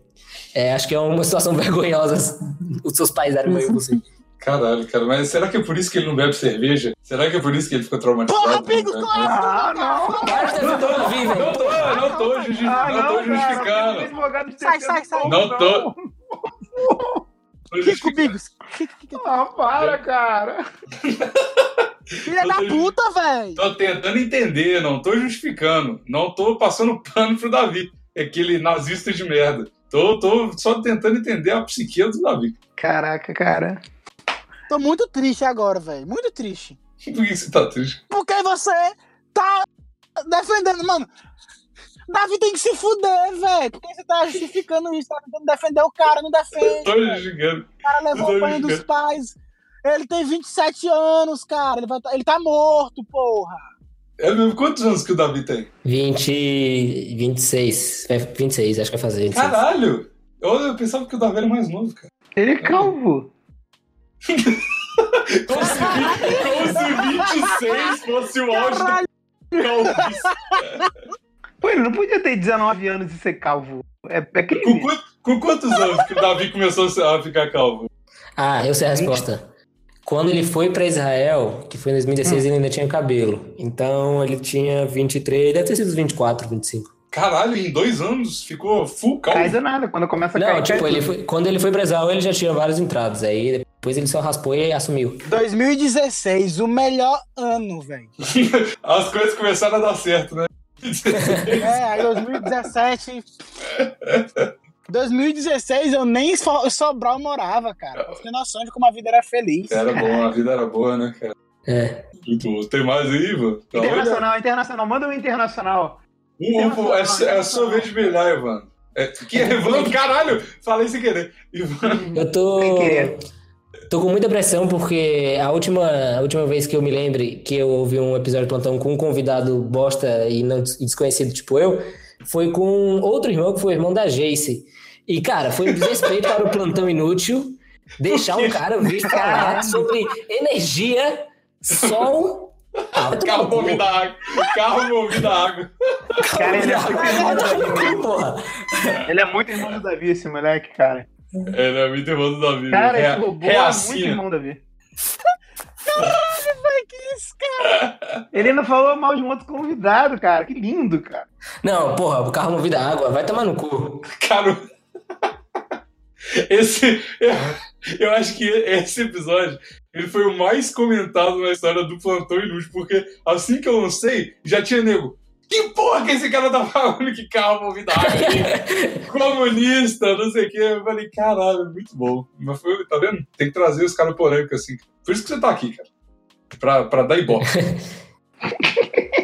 S4: é, acho que é uma situação vergonhosa os seus pais darem banho em você.
S2: Caralho, cara, mas será que é por isso que ele não bebe cerveja? Será que é por isso que ele ficou traumatizado?
S3: Porra, Bigos,
S2: Não,
S3: claro!
S5: Ah, não.
S2: Não tô, não tô, não tô, justi-
S5: Ah,
S2: não tô justificando.
S3: Sai, sai, sai.
S5: ponto,
S2: Não tô- Tô
S3: Kiko. Bigos.
S5: Ah, para, cara.
S3: Filha da puta, velho.
S2: Tô tentando entender, não tô justificando. Não tô passando pano pro Davi. Aquele nazista de merda. Tô, tô só tentando entender a psique do Davi.
S5: Caraca, cara.
S3: Tô muito triste agora, velho. Muito triste.
S2: Por que você tá triste?
S3: Porque você tá defendendo, mano. Davi tem que se fuder, velho. Por que você tá justificando isso? Tá tentando defender o cara, não defende.
S2: Tô
S3: velho.
S2: justificando.
S3: O cara levou
S2: Tô
S3: o banho dos pais. Ele tem 27 anos, cara. Ele, vai tá, ele tá morto, porra.
S2: É mesmo, quantos anos que o Davi tem?
S4: 20, 26, vai- 26, acho que vai fazer. 26.
S2: Caralho! Eu, eu pensava que o Davi era mais novo, cara.
S5: Ele é calvo.
S2: Como se, como se 26 fosse o auge
S3: Caralho.
S2: do calvície.
S5: Pô, ele não podia ter 19 anos e ser calvo. É, é
S2: Com,
S5: crime.
S2: quant- com quantos anos que o Davi começou a ficar calvo?
S4: Ah, eu sei a resposta. Quando ele foi pra Israel, que foi em 2016, ele ainda tinha cabelo. Então ele tinha 23, deve ter sido uns 24, 25.
S2: Caralho, em dois anos ficou full
S5: Cai
S2: calvo.
S5: do nada. Quando começa a
S4: Não,
S5: cair.
S4: tipo,
S5: cai
S4: ele foi, quando ele foi pra Israel, ele já tinha vários entrados. Aí depois ele só raspou e assumiu.
S3: 2016, o melhor ano, velho.
S2: As coisas começaram a dar certo, né?
S3: É, aí 2017. 2016 eu nem em So- Sobral morava, cara. Eu tenho noção de como a vida era feliz.
S2: Era bom, a vida era boa, né, cara?
S4: É.
S2: Muito bom. Tem mais aí, Ivan? Tá, olha.
S5: Internacional, internacional. Manda um internacional.
S2: Um, um, é, é a sua vez de brilhar, Ivan. É, que é Ivan? Caralho! Falei sem querer. Ivan.
S4: Eu tô.
S5: Sem querer.
S4: Tô com muita pressão porque a última, a última vez que eu me lembre que eu ouvi um episódio de plantão com um convidado bosta e, não, e desconhecido tipo eu, foi com outro irmão que foi o irmão da Jace. E, cara, foi um desrespeito para o plantão inútil deixar um cara vir falar sobre energia, sol. Ah,
S2: Carro movido a água. Carro movido a água.
S5: Cara, ele é muito irmão do Davi.
S4: Porra.
S5: Ele é muito irmão do Davi, esse moleque, cara.
S2: Ele é muito irmão do Davi.
S5: Cara,
S2: Rea-
S5: esse robô é muito irmão do Davi.
S3: Que isso, cara?
S5: Ele ainda falou mal de um outro convidado, cara. Que lindo, cara.
S4: Não, porra, o carro movido a água, vai tomar no cu.
S2: Cara, esse. Eu, eu acho que esse episódio ele foi o mais comentado na história do Plantão Inútil, porque assim que eu lancei, já tinha nego. Que porra que esse cara tá falando que carro movido a água aí? Comunista, não sei o quê. Eu falei, caralho, muito bom. Mas foi, tá vendo? Tem que trazer os caras polêmicos assim. Por isso que você tá aqui, cara. Pra, pra dar ibope.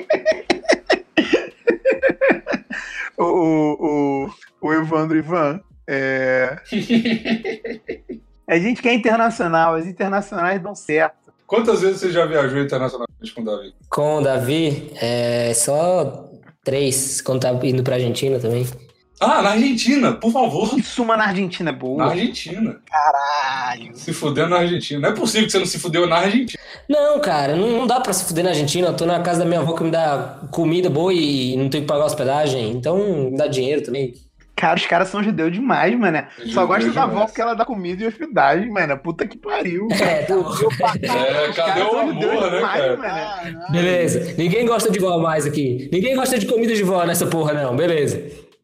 S5: O, o, o, o Evandro Ivan. É... A gente quer internacional, as internacionais dão certo.
S2: Quantas vezes você já viajou internacionalmente com o Davi?
S4: Com o Davi, é só três, quando tá indo pra Argentina também.
S2: Ah, na Argentina, por favor.
S5: Isso, uma na Argentina é
S2: Na
S5: boa.
S2: Argentina.
S3: Caralho.
S2: Se fudendo na Argentina. Não é possível que você não se fudeu na Argentina.
S4: Não, cara, não, não dá pra se fuder na Argentina. Eu tô na casa da minha avó que me dá comida boa e não tenho que pagar hospedagem. Então, me dá dinheiro também.
S5: Cara, os caras são judeus demais, mano. Só gosta da avó porque ela dá comida e hospedagem, mano. Puta que pariu.
S4: É, tá.
S2: É, cadê o amor, né,
S5: demais,
S2: cara?
S4: Beleza. Ninguém gosta de vó mais aqui. Ninguém gosta de comida de vó nessa porra, não. Beleza.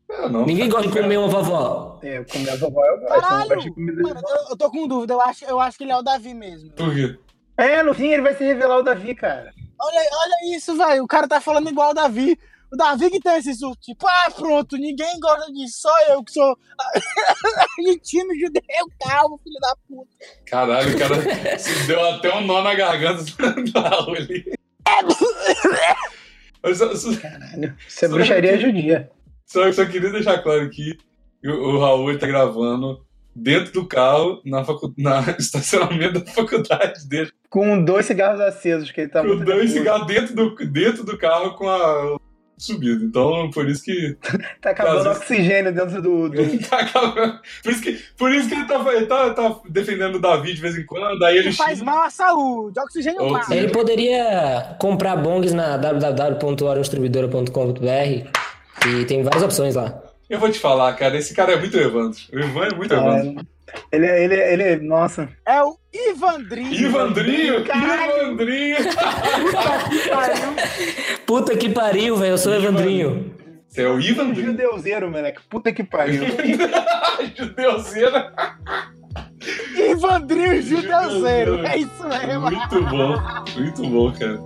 S2: É, não.
S4: Ninguém gosta de comer uma vovó.
S5: É, comer a vovó eu gosto.
S3: Caralho. Mano, eu, eu tô com dúvida. Eu acho, eu acho que ele é o Davi mesmo.
S2: Por quê?
S5: É, no fim ele vai se revelar o Davi, cara.
S3: Olha, olha isso, velho. O cara tá falando igual o Davi. O Davi que tem esse surto. Tipo, ah, pronto, ninguém gosta disso. Só eu que sou argentino, judeu, calmo, filho da puta.
S2: Caralho, o cara se deu até um nó na garganta da ali. Mas só, só,
S5: Caralho, isso é bruxaria judia.
S2: só, só queria deixar claro aqui que o, o Raul tá gravando dentro do carro, na, facu, na estacionamento da faculdade dele,
S5: Com dois cigarros acesos que ele tá
S2: com dois cigarros dentro do, dentro do carro com a subido. Então, por isso que
S5: Tá acabando
S2: vezes-
S5: oxigênio dentro do. do...
S2: ele tá acabando. Por isso que, por isso que ele, tá, ele tá, tá defendendo o Davi de vez em quando, aí ele
S3: faz mal à saúde. Oxigênio mal.
S4: Ele poderia comprar bongs na www.oriondistribuidora.com.br e tem várias opções lá.
S2: Eu vou te falar, cara, esse cara é muito Evandro. O Ivan é muito Evandro.
S5: Ele, ele, ele, nossa.
S3: É o Ivandrinho.
S2: Ivandrinho! Ivandrinho!
S4: Puta que pariu, velho. Eu sou o Evandrinho.
S2: Você é o Ivandrinho?
S5: Judeuzeiro, moleque. Puta que pariu.
S2: Judeuzeira.
S3: Ivandrinho Judeuzeiro. É isso mesmo.
S2: Muito bom, muito bom, cara.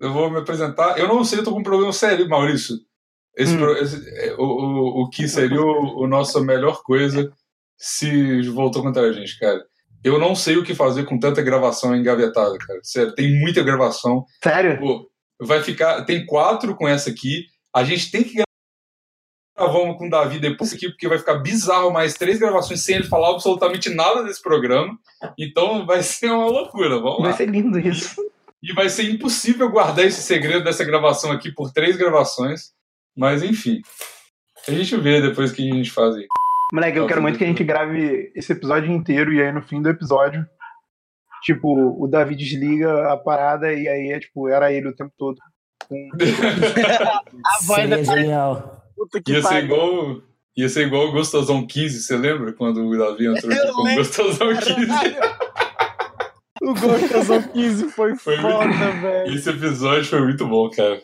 S2: Eu vou me apresentar. Eu não sei, eu tô com um problema sério, Maurício. Esse,
S5: Hum.
S2: esse- é, o, o, o que seria o, o nossa melhor coisa se voltou contra a gente, cara. Eu não sei o que fazer com tanta gravação engavetada, cara. Sério, tem muita gravação.
S5: Sério?
S2: Pô, vai ficar. Tem quatro com essa aqui. A gente tem que gravar uma com o Davi depois aqui, porque vai ficar bizarro mais três gravações sem ele falar absolutamente nada desse programa. Então vai ser uma loucura. Vamos lá.
S5: Vai ser lindo isso.
S2: E vai ser impossível guardar esse segredo dessa gravação aqui por três gravações. Mas enfim. A gente vê depois o que a gente faz aí.
S5: Moleque, eu
S2: Nossa,
S5: quero muito que a gente grave esse episódio inteiro e aí no fim do episódio, tipo, o Davi desliga a parada e aí é tipo, era ele o tempo todo. Com-
S3: A voz
S4: Seria
S3: da
S4: genial.
S3: puta que
S2: Ia ser igual. Ia ser igual o Gostosão 15, você lembra? Quando o Davi entrou aqui como
S3: lembro.
S2: Gostosão 15.
S3: O Gostosão 15 foi,
S2: Foi
S3: foda,
S2: muito-
S3: velho.
S2: Esse episódio foi muito bom, cara.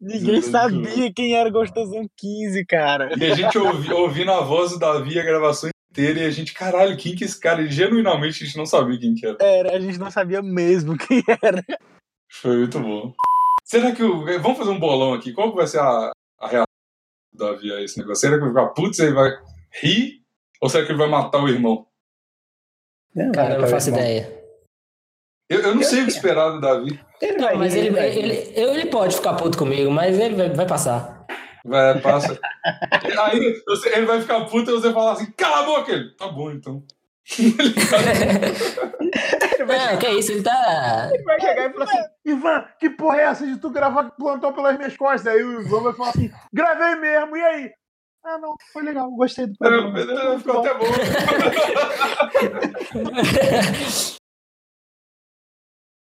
S3: Ninguém sabia quem era Gostosão 15, cara.
S2: E a gente ouvi, ouvindo a voz do Davi a gravação inteira e a gente, caralho, quem que é esse cara? E genuinamente a gente não sabia quem que era.
S3: Era, a gente não sabia mesmo quem era.
S2: Foi muito bom. Será que o. Vamos fazer um bolão aqui. Qual que vai ser a, a reação do Davi a esse negócio? Será que ele vai ficar putz, ele vai rir? Ou será que ele vai matar o irmão?
S4: Cara, eu não faço
S5: bom.
S4: ideia.
S2: Eu, eu não sei o que esperar do Davi.
S5: Ele
S4: Não,
S5: vai
S4: mas ele,
S5: rir.
S4: ele, ele pode ficar puto comigo, mas ele vai, vai passar.
S2: Vai, passa. Aí você- ele vai ficar puto e você falar assim: cala a boca! Ele, tá bom então.
S4: Não, que isso, ele tá.
S5: Ele vai chegar e falar assim: Ivan, que porra é essa de tu gravar plantão pelas minhas costas? Aí o Ivan vai falar assim: gravei mesmo, e aí? Ah, não, foi legal, gostei do programa.
S2: Ficou até bom.